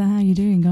How you doing,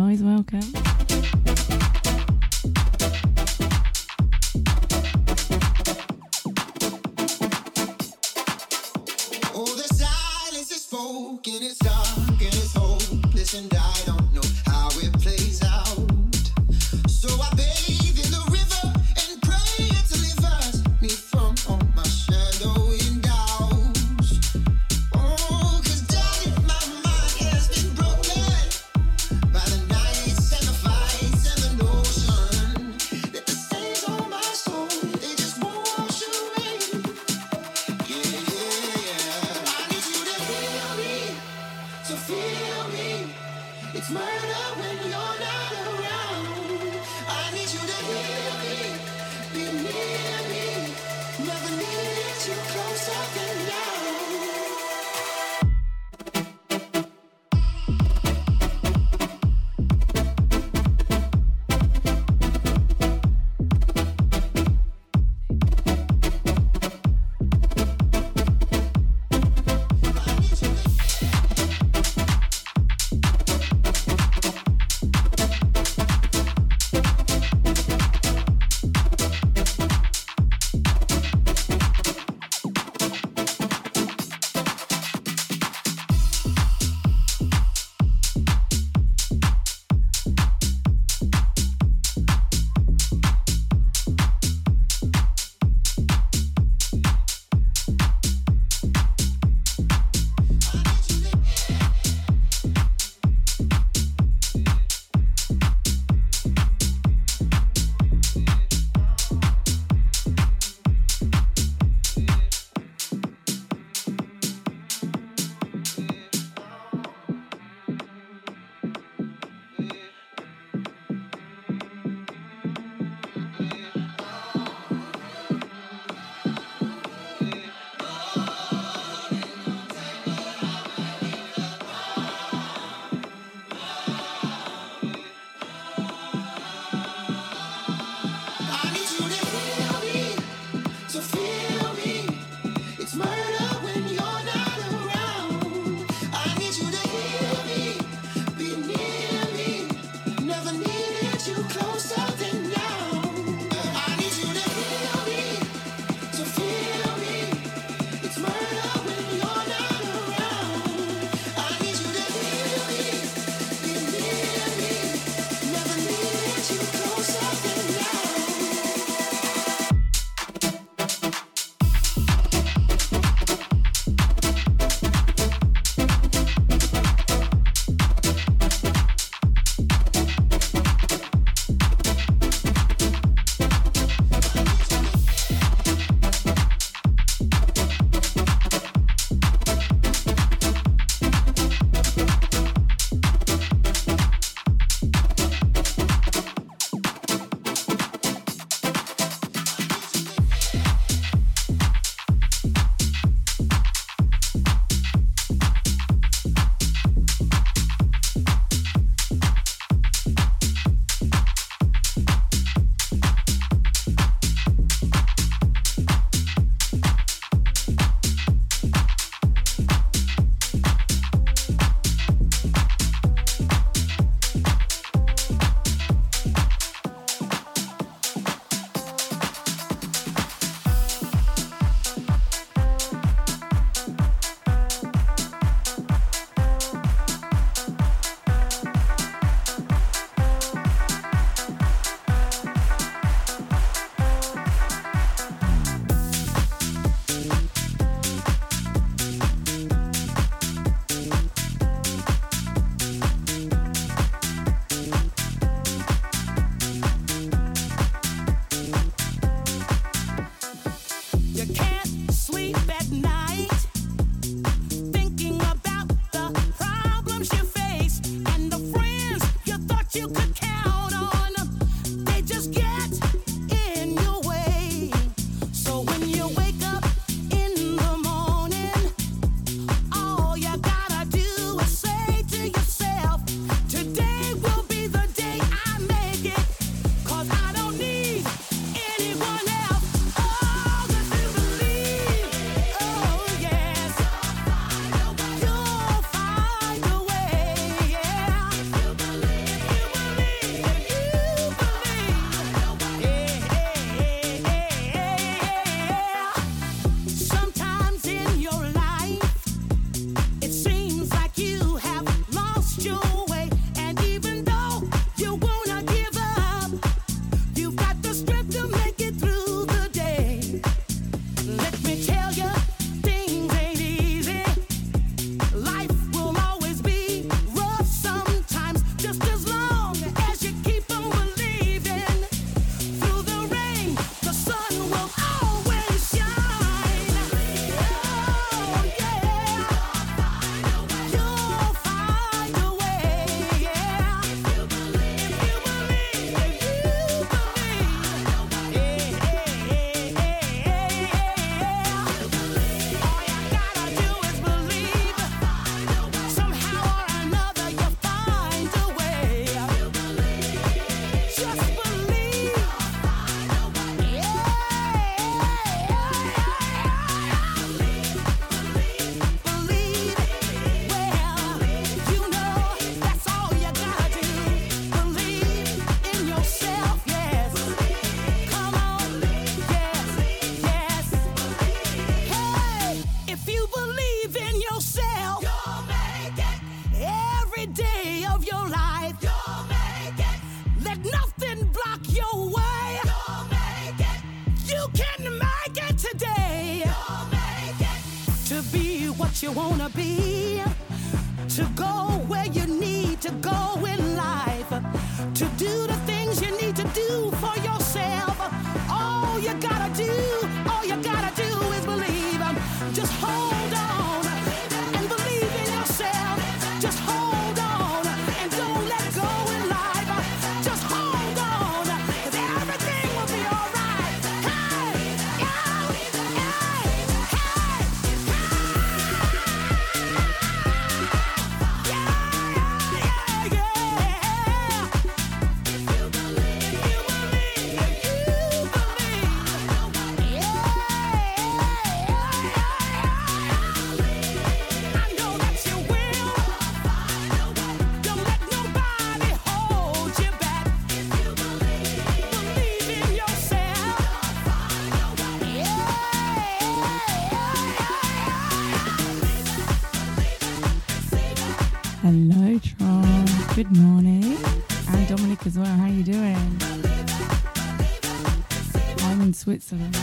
Switzerland.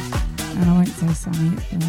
And I won't say sunny. It's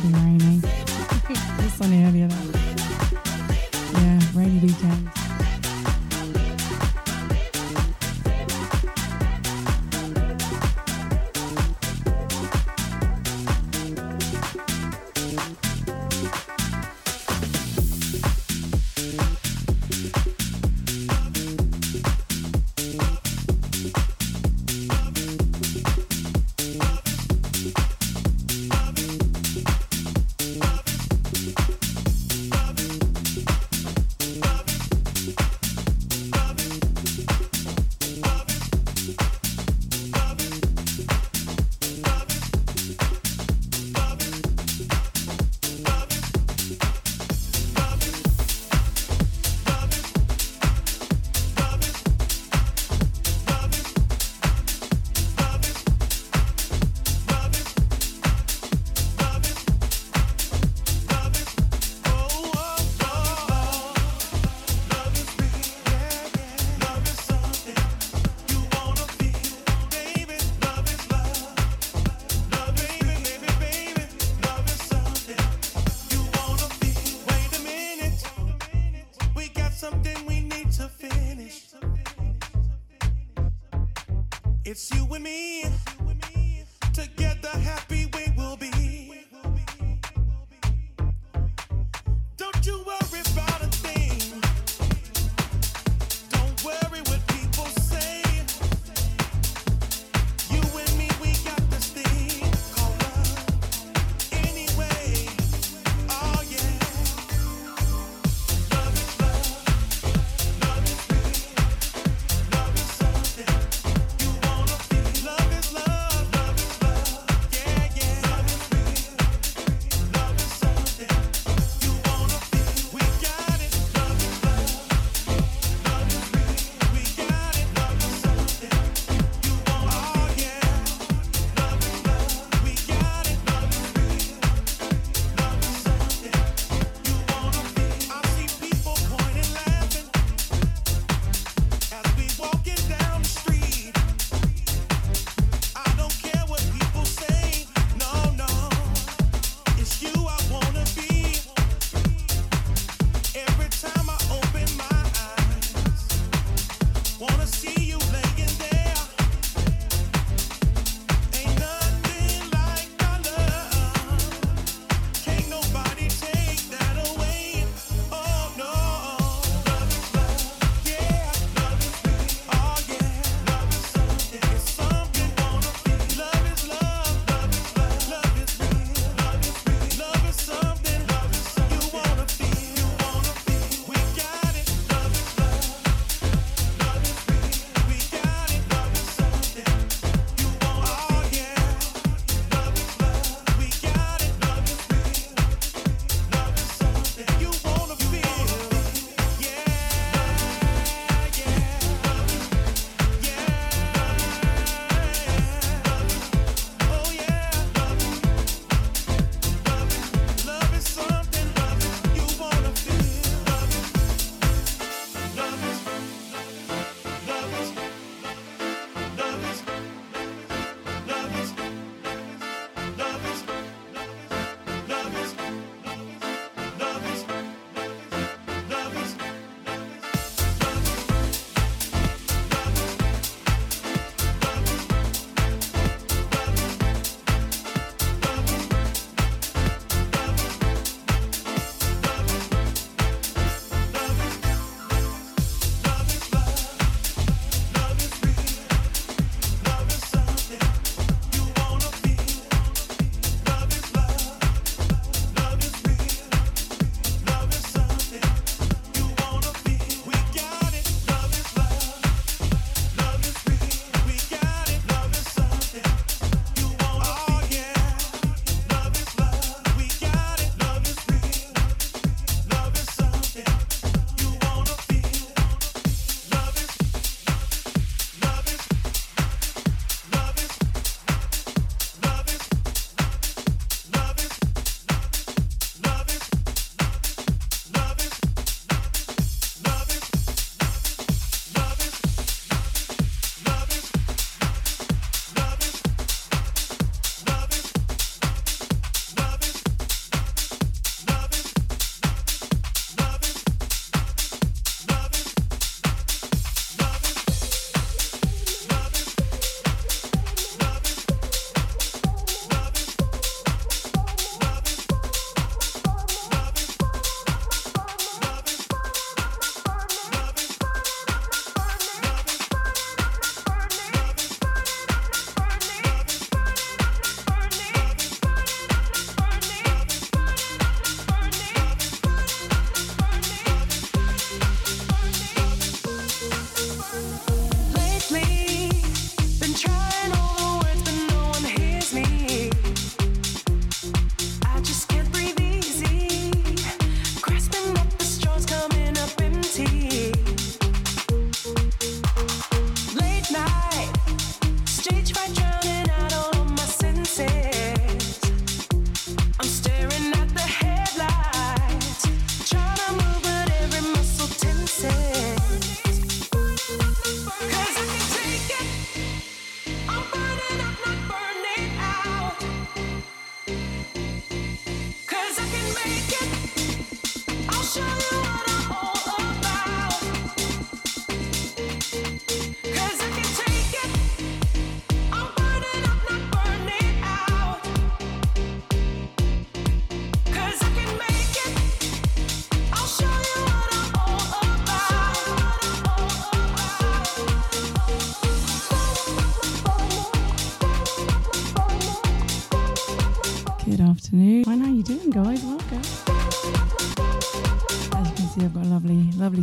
Love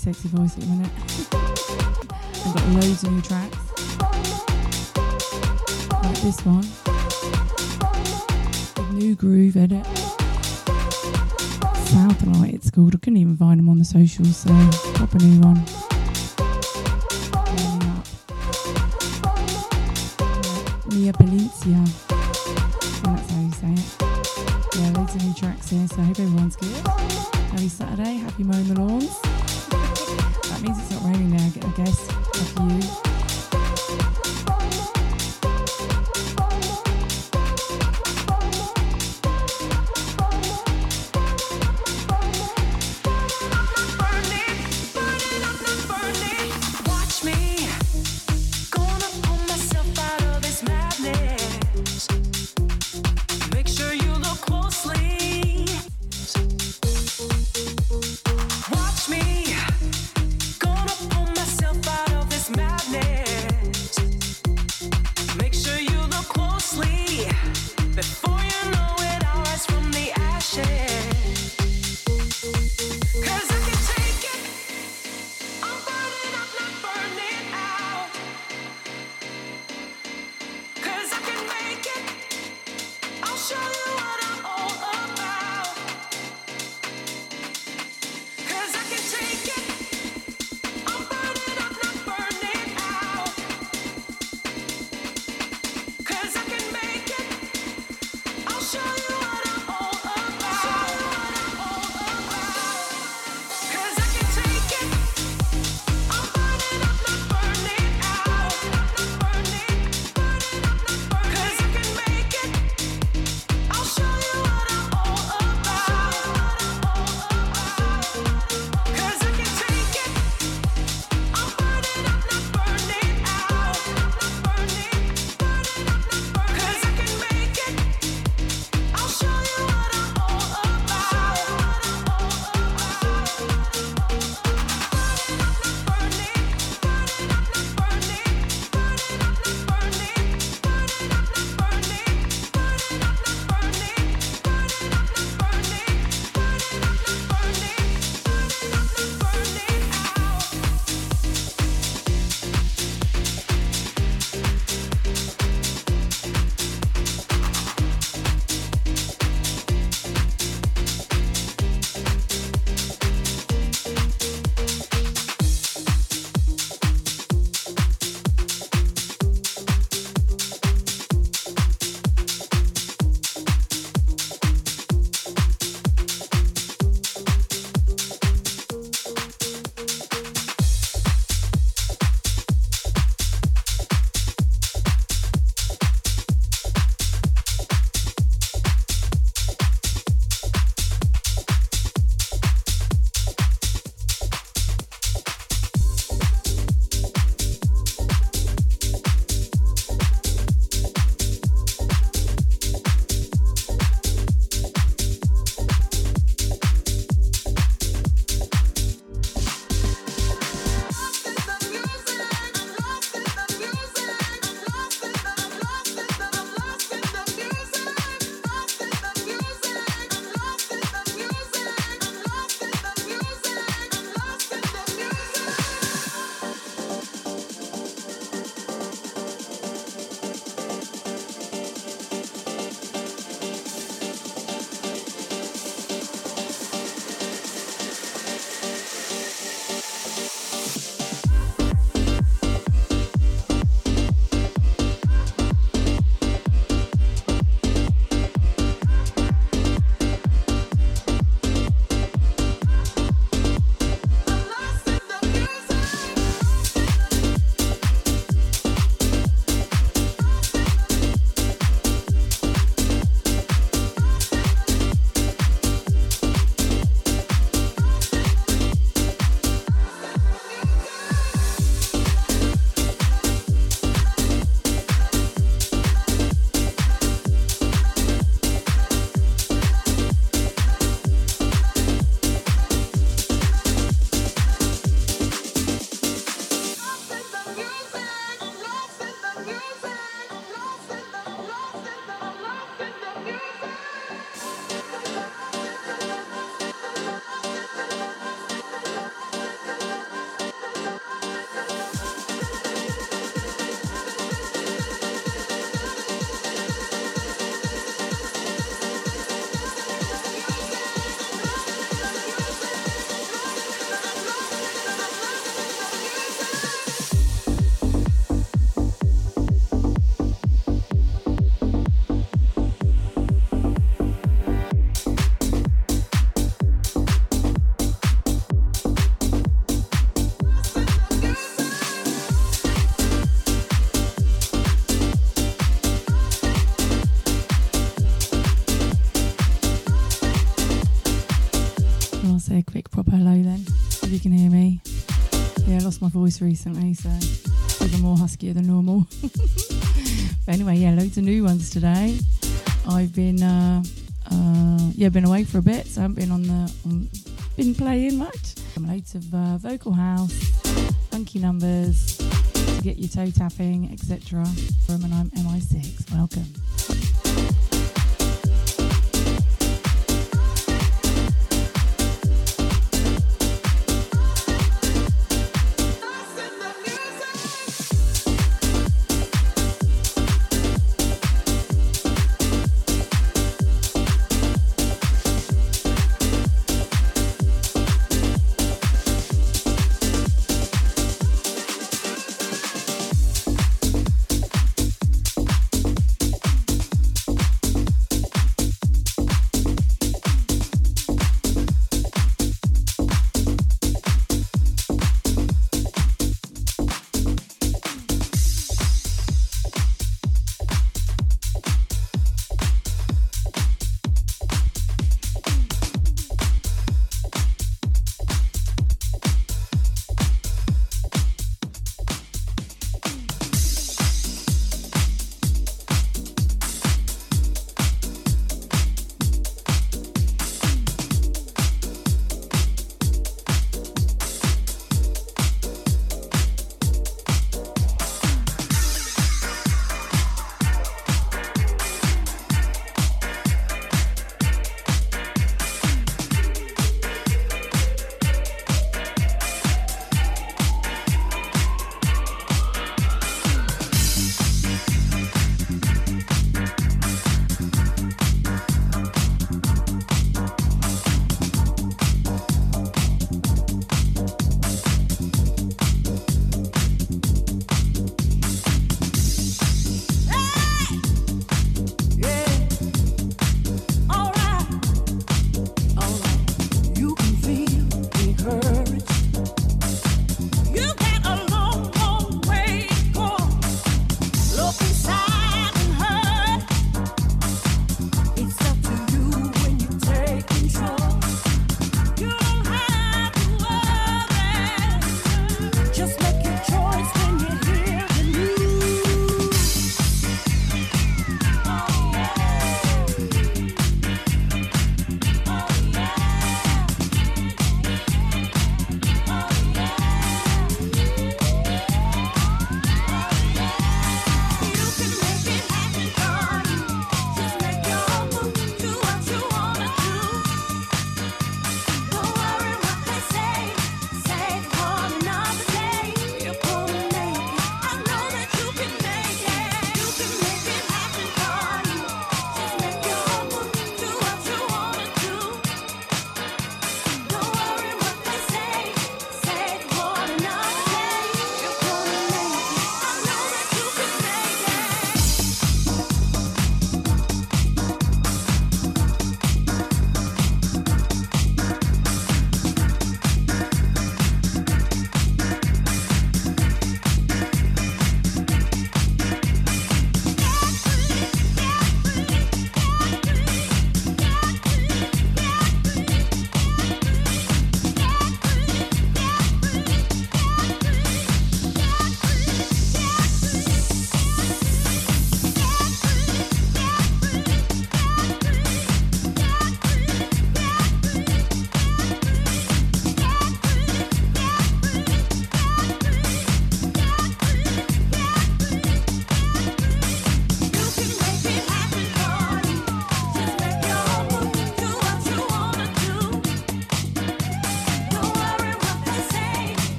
sexy voice at the minute. I've got loads of new tracks. Like this one. New groove edit. Southlight it's called. I couldn't even find them on the socials, so voice recently, so even more huskier than normal. but anyway, yeah, loads of new ones today. I've been, uh, uh, yeah, been away for a bit, so I haven't been on the, been playing much. Loads of uh, vocal house, funky numbers to get your toe tapping, etc. From and I'm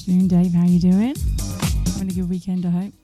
afternoon, Dave. How are you doing? Having a good weekend, I hope.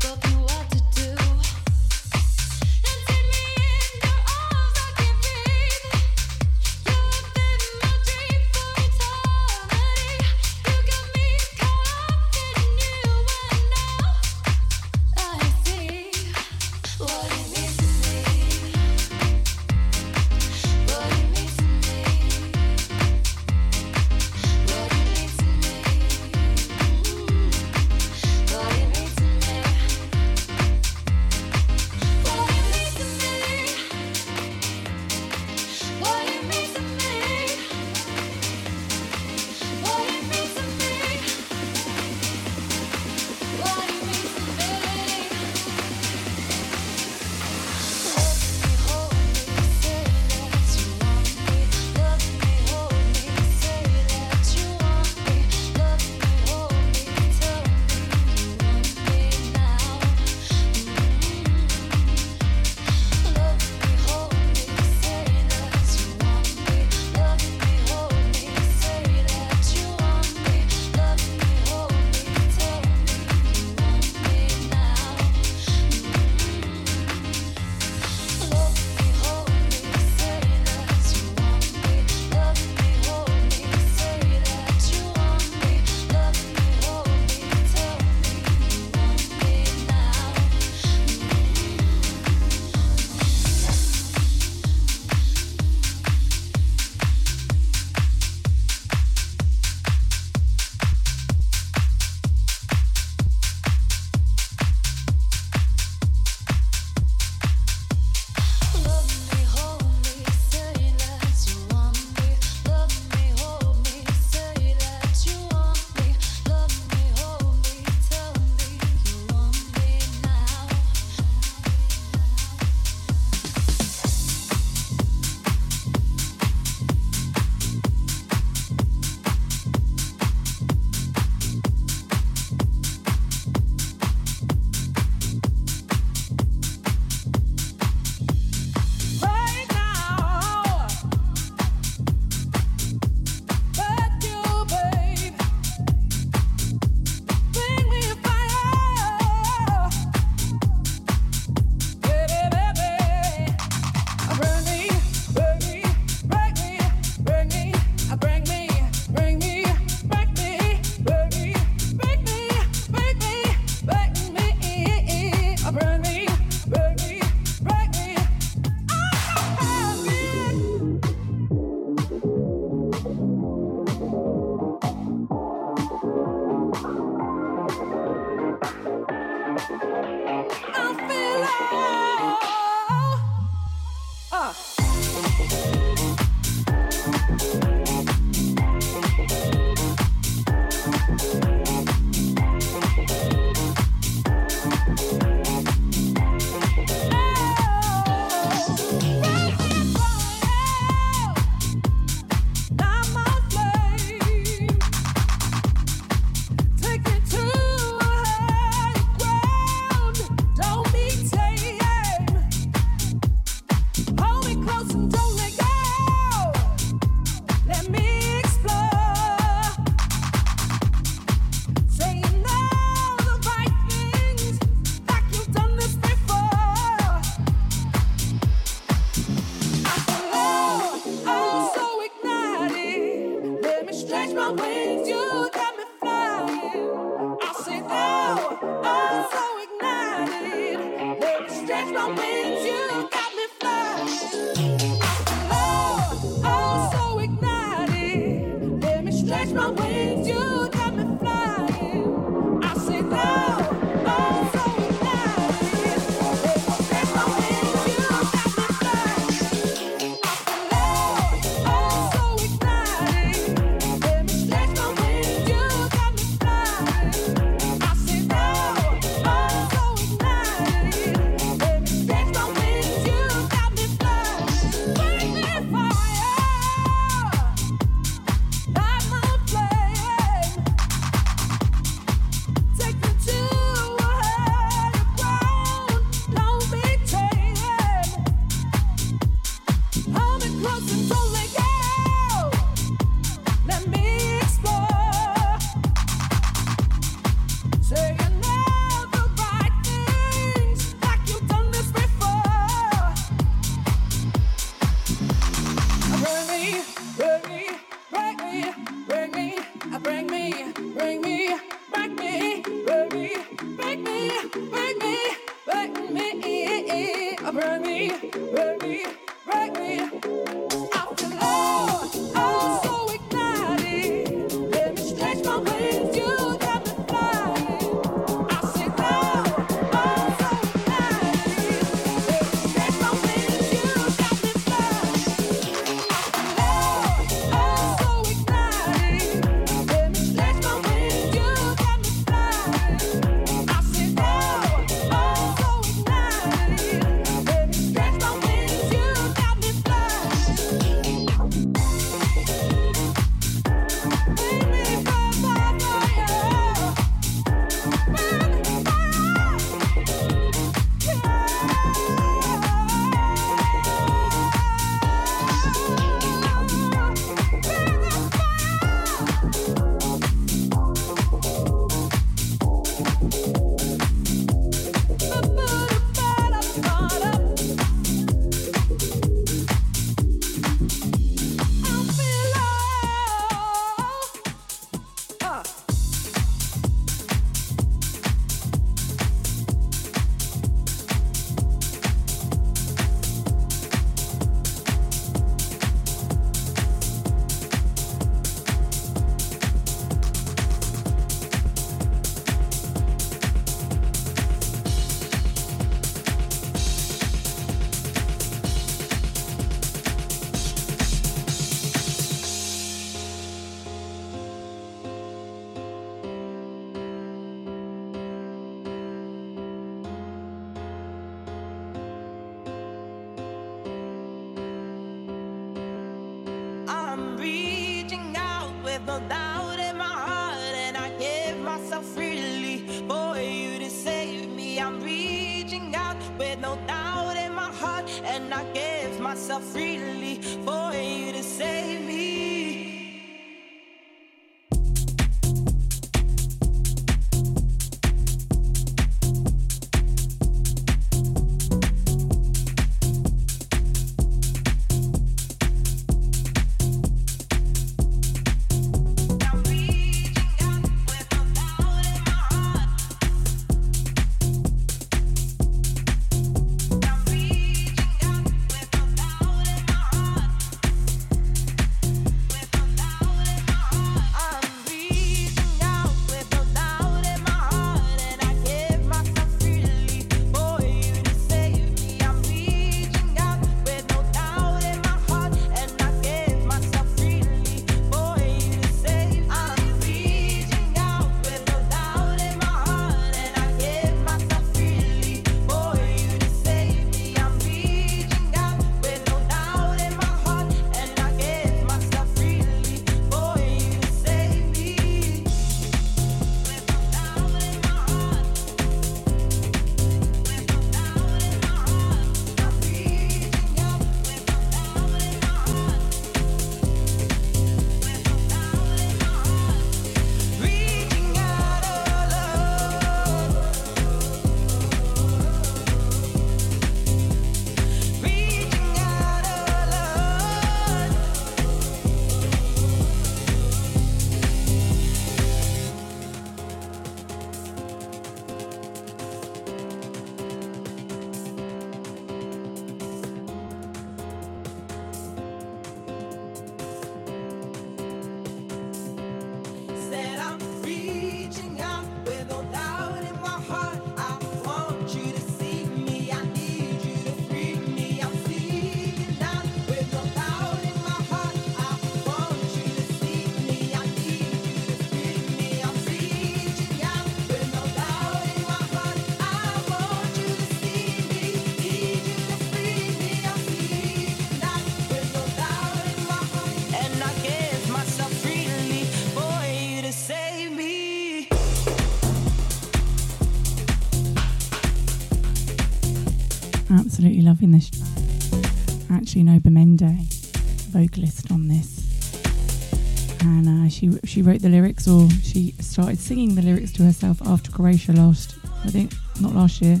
She wrote the lyrics, or she started singing the lyrics to herself after Croatia lost. I think not last year.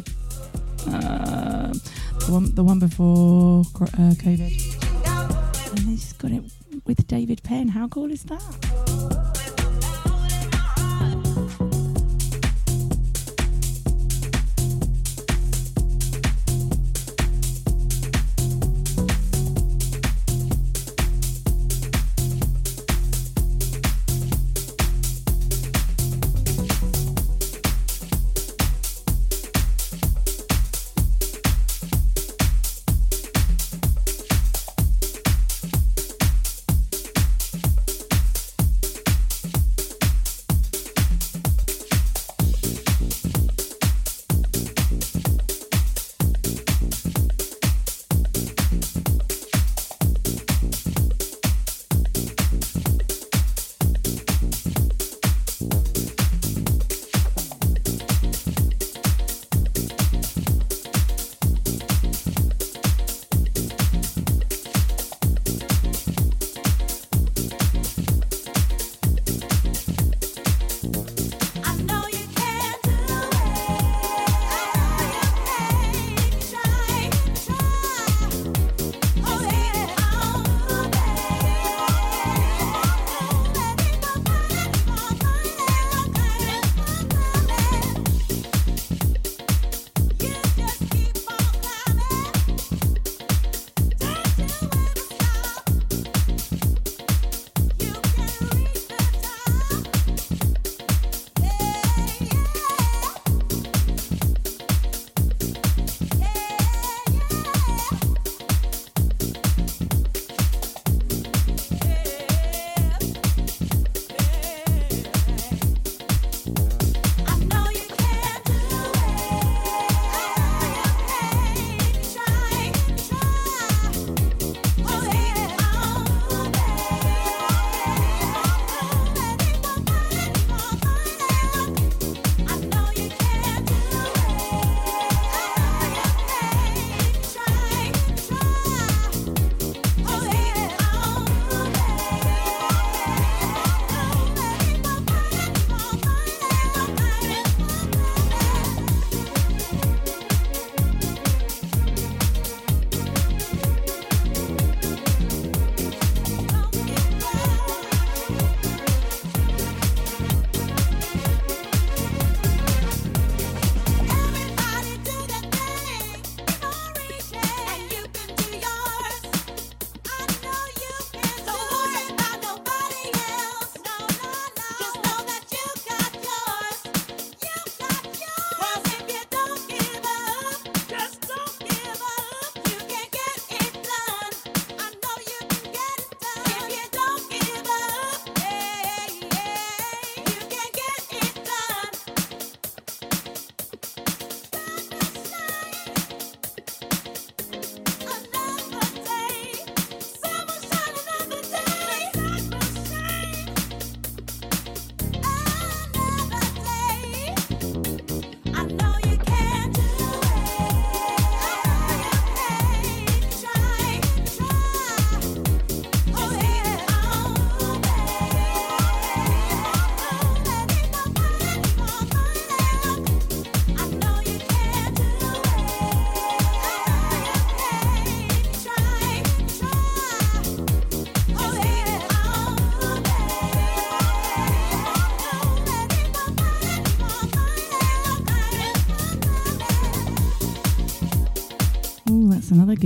Uh, the one the one before uh, COVID. And they just got it with David Penn. How cool is that?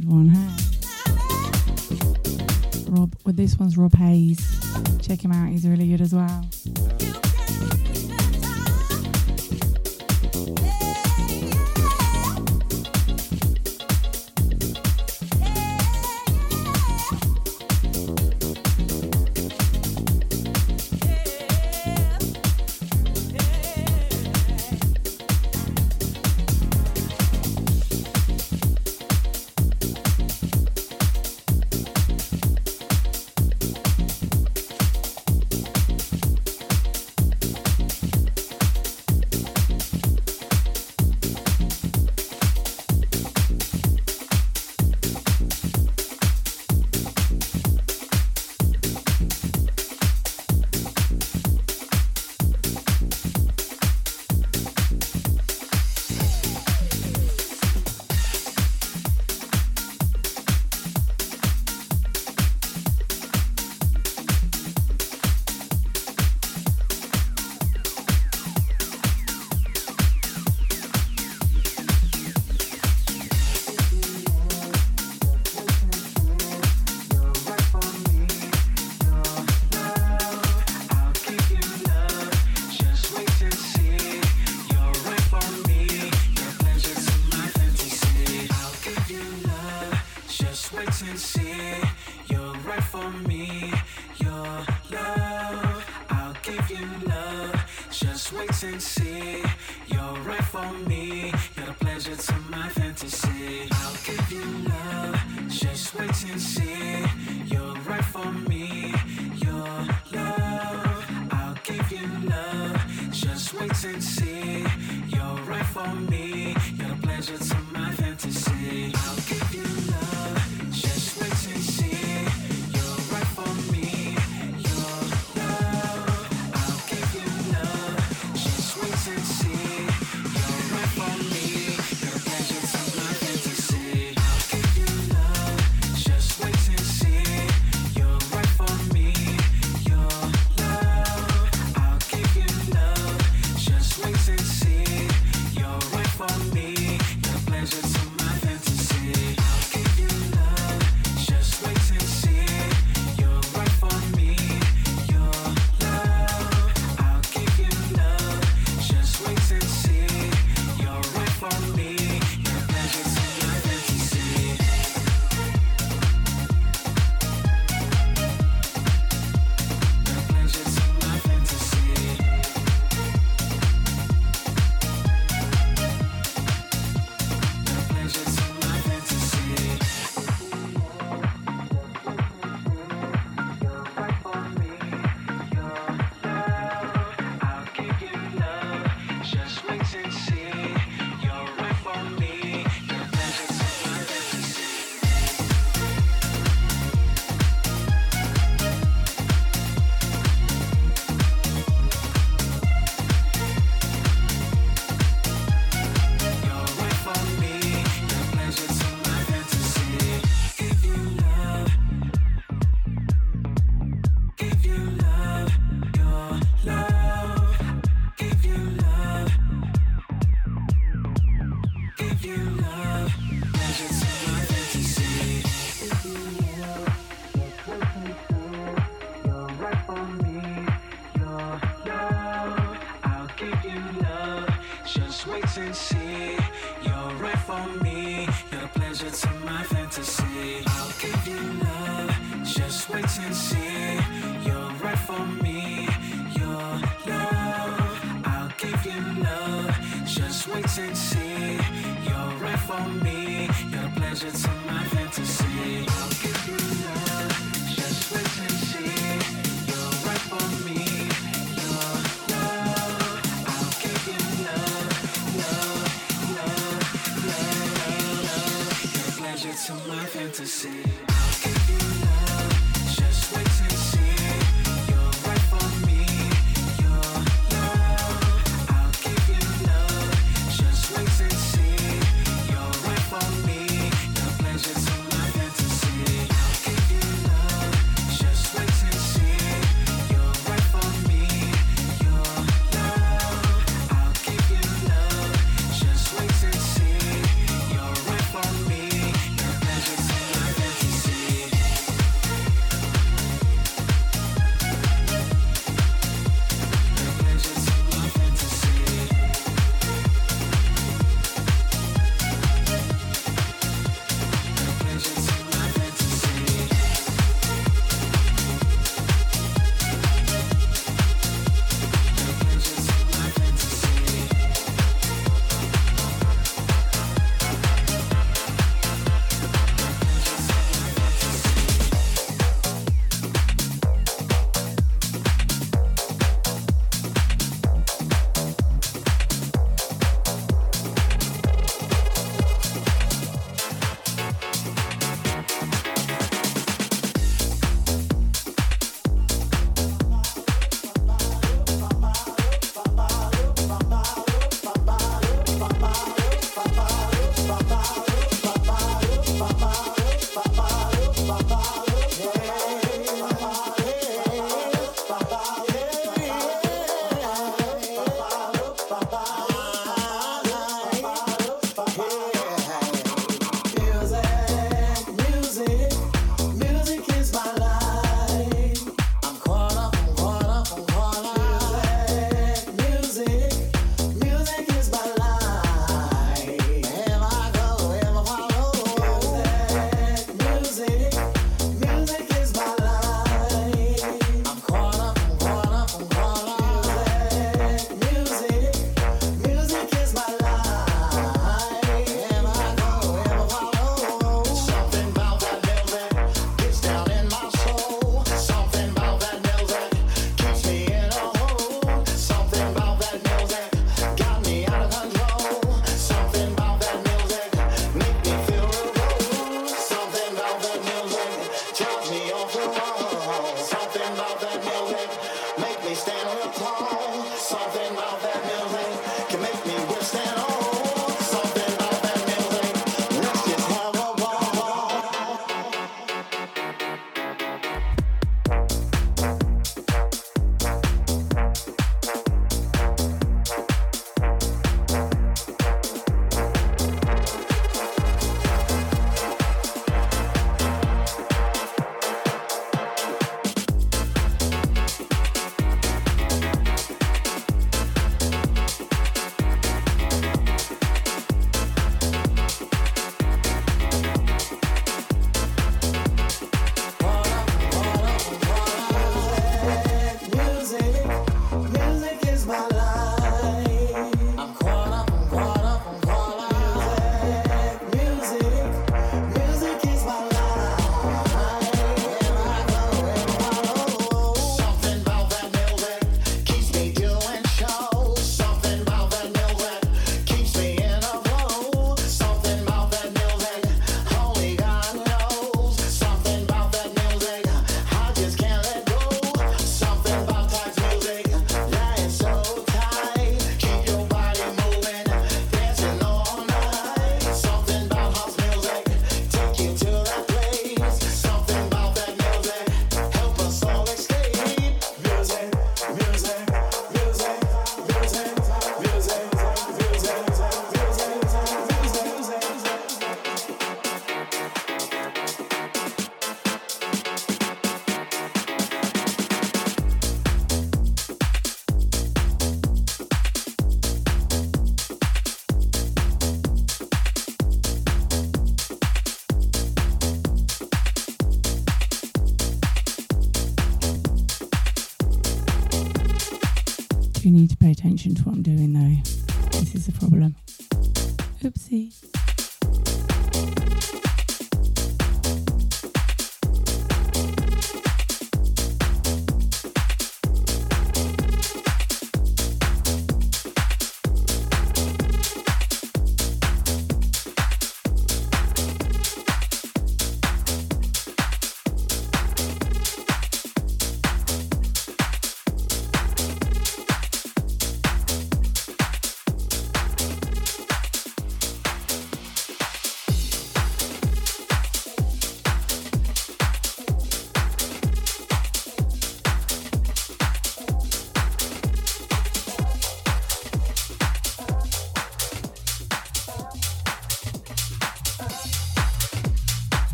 Good one, hey? Rob, well, this one's Rob Hayes. Check him out, he's really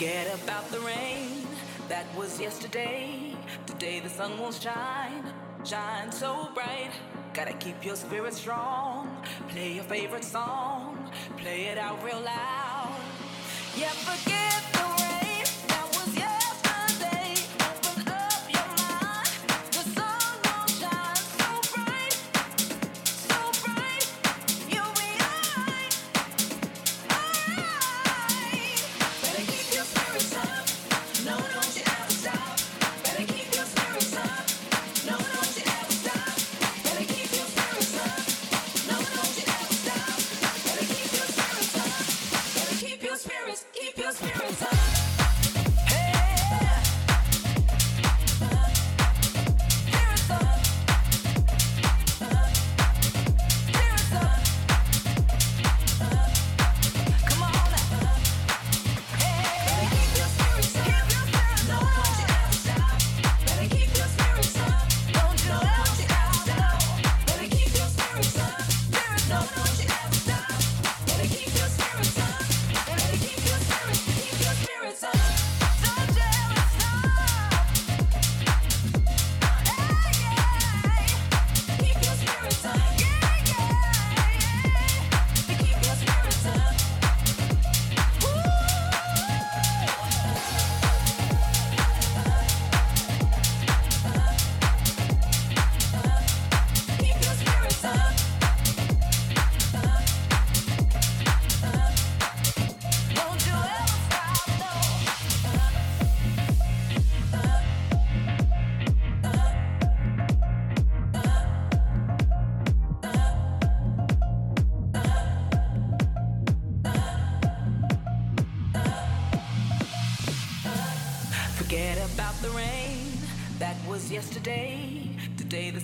Forget about the rain that was yesterday. Today the sun will shine, shine so bright. Gotta keep your spirit strong. Play your favorite song, play it out real loud. Yeah, forget.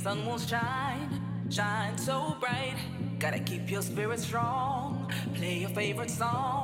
sun will shine, shine so bright. Gotta keep your spirit strong. Play your favorite song.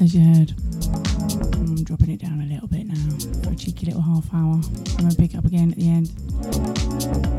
as you heard. I'm dropping it down a little bit now for a cheeky little half hour. I'm going to pick up again at the end.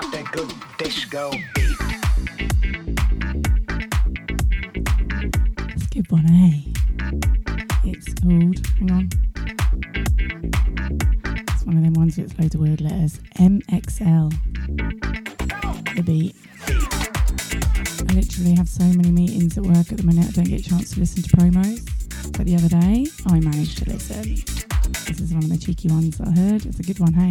Got that good disco beat. It's a good one? It's called, hang on. It's one of them ones with loads of word letters. MXL. The beat. I literally have so many meetings at work at the minute, I don't get a chance to listen to promos. But the other day, I managed to listen. This is one of the cheeky ones I heard. It's a good one, hey?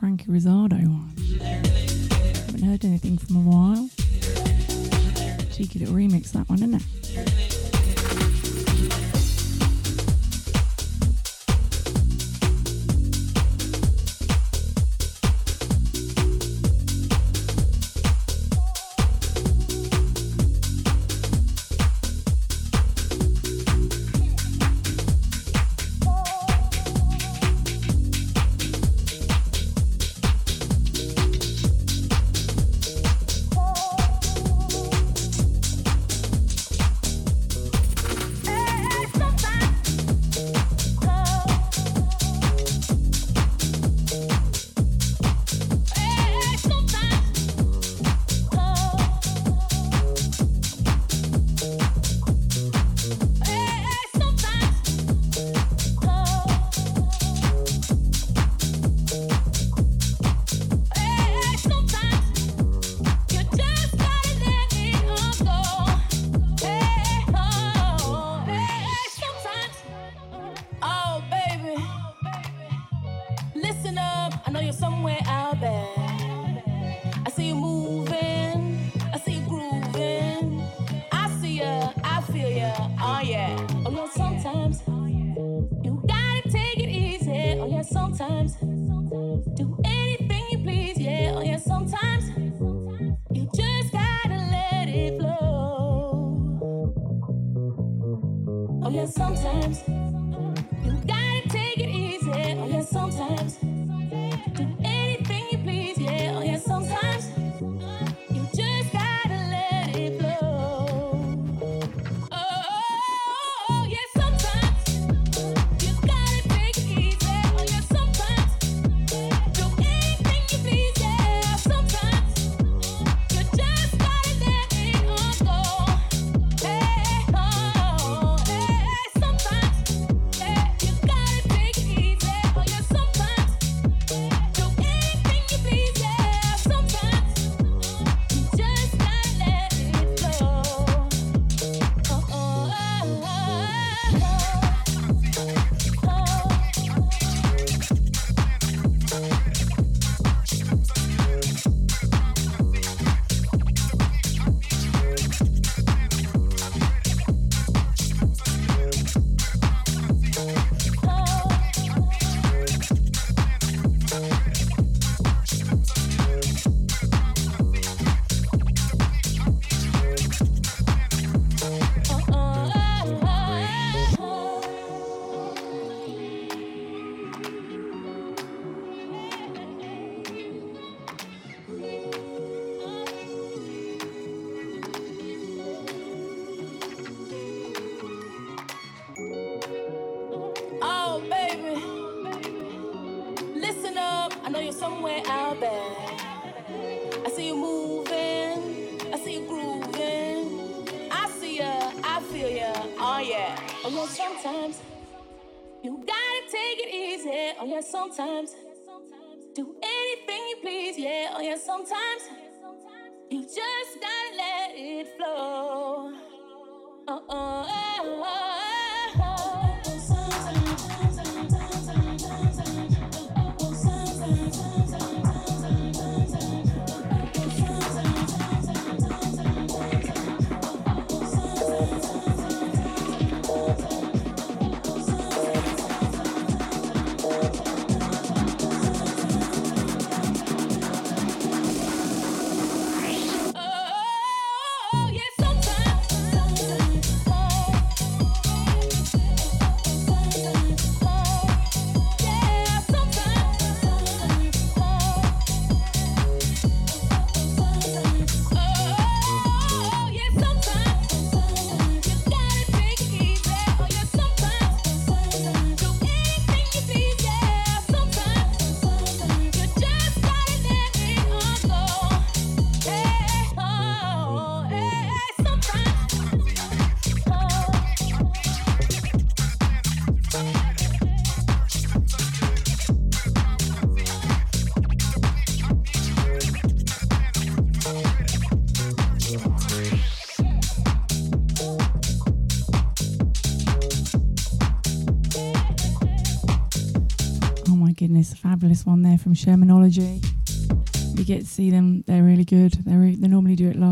Frankie Rosado sometimes fabulous one there from Shermanology. You get to see them; they're really good. They re- they normally do it live.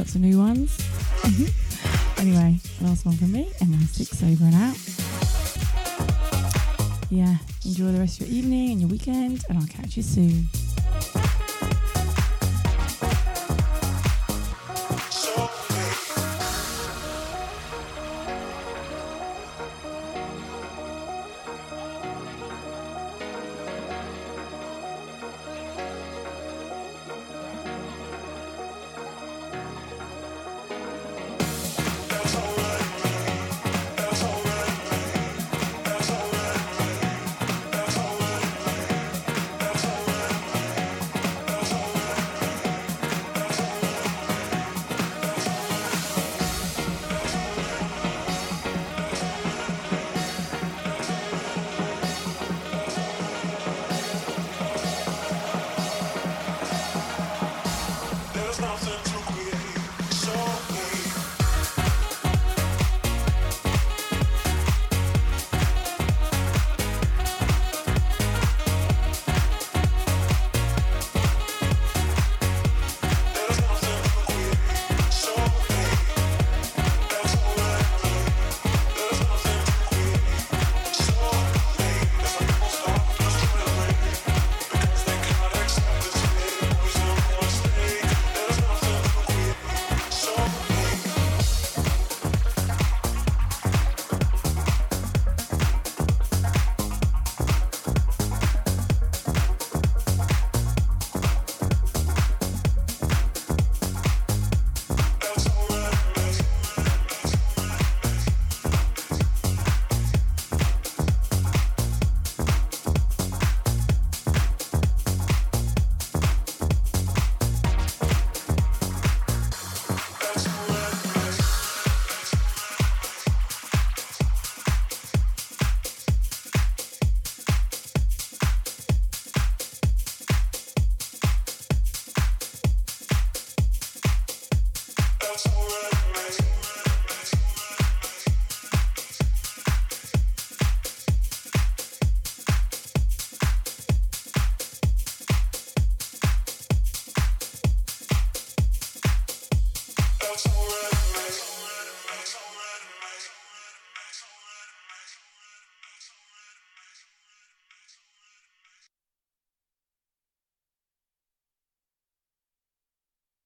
Lots of new ones. Anyway, last one from me. MI6 over and out. Yeah, enjoy the rest of your evening and your weekend, and I'll catch you soon.